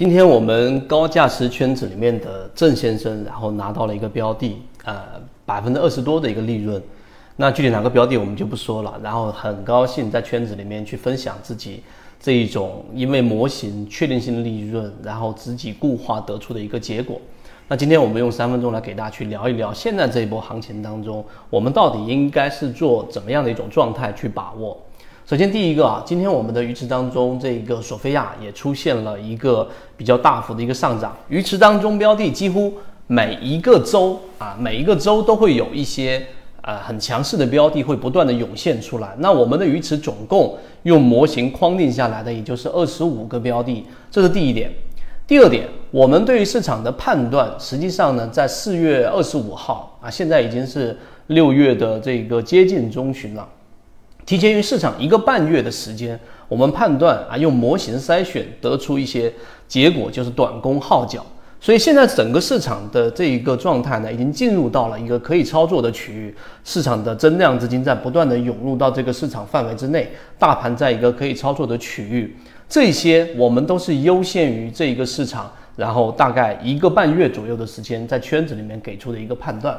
今天我们高价值圈子里面的郑先生，然后拿到了一个标的，呃，百分之二十多的一个利润。那具体哪个标的我们就不说了。然后很高兴在圈子里面去分享自己这一种因为模型确定性的利润，然后自己固化得出的一个结果。那今天我们用三分钟来给大家去聊一聊，现在这一波行情当中，我们到底应该是做怎么样的一种状态去把握？首先，第一个啊，今天我们的鱼池当中，这个索菲亚也出现了一个比较大幅的一个上涨。鱼池当中标的几乎每一个周啊，每一个周都会有一些呃很强势的标的会不断的涌现出来。那我们的鱼池总共用模型框定下来的，也就是二十五个标的，这是第一点。第二点，我们对于市场的判断，实际上呢，在四月二十五号啊，现在已经是六月的这个接近中旬了。提前于市场一个半月的时间，我们判断啊，用模型筛选得出一些结果，就是短工号角。所以现在整个市场的这一个状态呢，已经进入到了一个可以操作的区域，市场的增量资金在不断的涌入到这个市场范围之内，大盘在一个可以操作的区域，这些我们都是优先于这一个市场，然后大概一个半月左右的时间，在圈子里面给出的一个判断。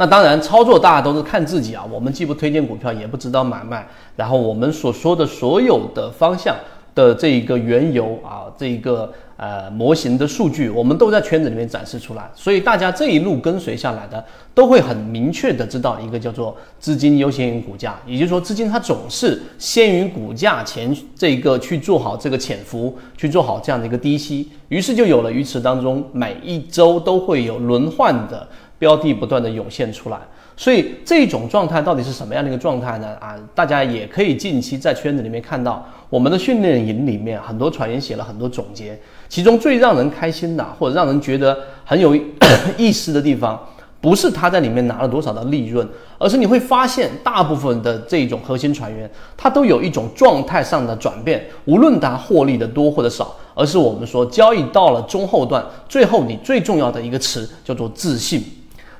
那当然，操作大家都是看自己啊。我们既不推荐股票，也不指导买卖。然后我们所说的所有的方向的这一个缘由啊，这一个呃模型的数据，我们都在圈子里面展示出来。所以大家这一路跟随下来的，都会很明确的知道一个叫做资金优先于股价，也就是说资金它总是先于股价前这个去做好这个潜伏，去做好这样的一个低吸。于是就有了鱼池当中每一周都会有轮换的。标的不断的涌现出来，所以这种状态到底是什么样的一个状态呢？啊，大家也可以近期在圈子里面看到，我们的训练营里面很多船员写了很多总结，其中最让人开心的或者让人觉得很有 意思的地方，不是他在里面拿了多少的利润，而是你会发现大部分的这种核心船员，他都有一种状态上的转变，无论他获利的多或者少，而是我们说交易到了中后段，最后你最重要的一个词叫做自信。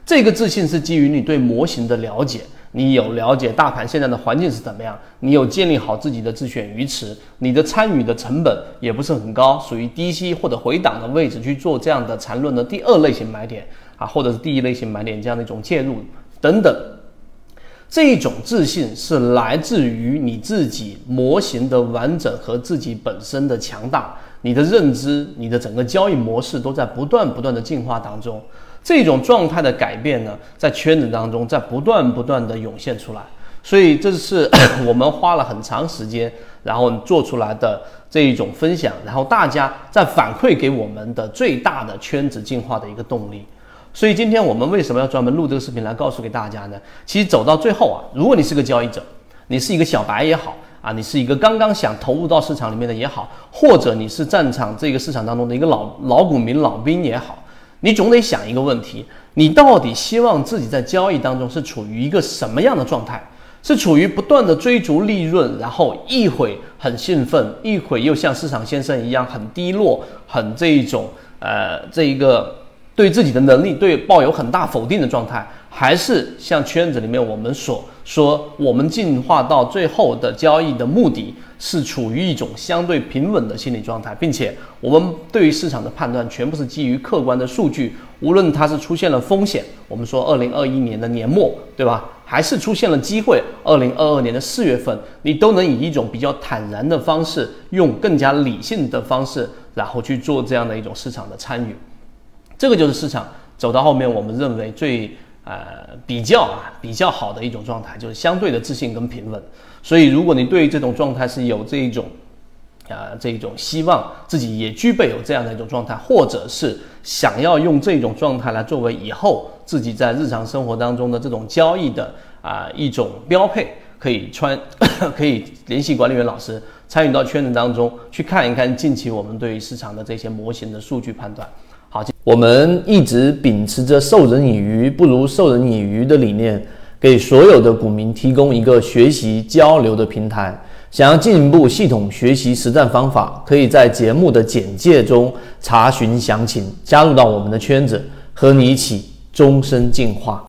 这个自信是基于你对模型的了解，你有了解大盘现在的环境是怎么样，你有建立好自己的自选鱼池，你的参与的成本也不是很高，属于低吸或者回档的位置去做这样的缠论的第二类型买点啊，或者是第一类型买点这样的一种介入等等，这种自信是来自于你自己模型的完整和自己本身的强大，你的认知，你的整个交易模式都在不断不断的进化当中。这种状态的改变呢，在圈子当中在不断不断的涌现出来，所以这是我们花了很长时间，然后做出来的这一种分享，然后大家在反馈给我们的最大的圈子进化的一个动力。所以今天我们为什么要专门录这个视频来告诉给大家呢？其实走到最后啊，如果你是个交易者，你是一个小白也好啊，你是一个刚刚想投入到市场里面的也好，或者你是战场这个市场当中的一个老老股民、老兵也好。你总得想一个问题：你到底希望自己在交易当中是处于一个什么样的状态？是处于不断的追逐利润，然后一会很兴奋，一会又像市场先生一样很低落，很这一种呃这一个对自己的能力对抱有很大否定的状态？还是像圈子里面我们所说，我们进化到最后的交易的目的？是处于一种相对平稳的心理状态，并且我们对于市场的判断全部是基于客观的数据。无论它是出现了风险，我们说二零二一年的年末，对吧？还是出现了机会，二零二二年的四月份，你都能以一种比较坦然的方式，用更加理性的方式，然后去做这样的一种市场的参与。这个就是市场走到后面，我们认为最。呃，比较啊，比较好的一种状态，就是相对的自信跟平稳。所以，如果你对于这种状态是有这一种，啊，这一种希望自己也具备有这样的一种状态，或者是想要用这种状态来作为以后自己在日常生活当中的这种交易的啊一种标配，可以穿，可以联系管理员老师参与到圈子当中去看一看近期我们对于市场的这些模型的数据判断。我们一直秉持着授人以鱼不如授人以渔的理念，给所有的股民提供一个学习交流的平台。想要进一步系统学习实战方法，可以在节目的简介中查询详情，加入到我们的圈子，和你一起终身进化。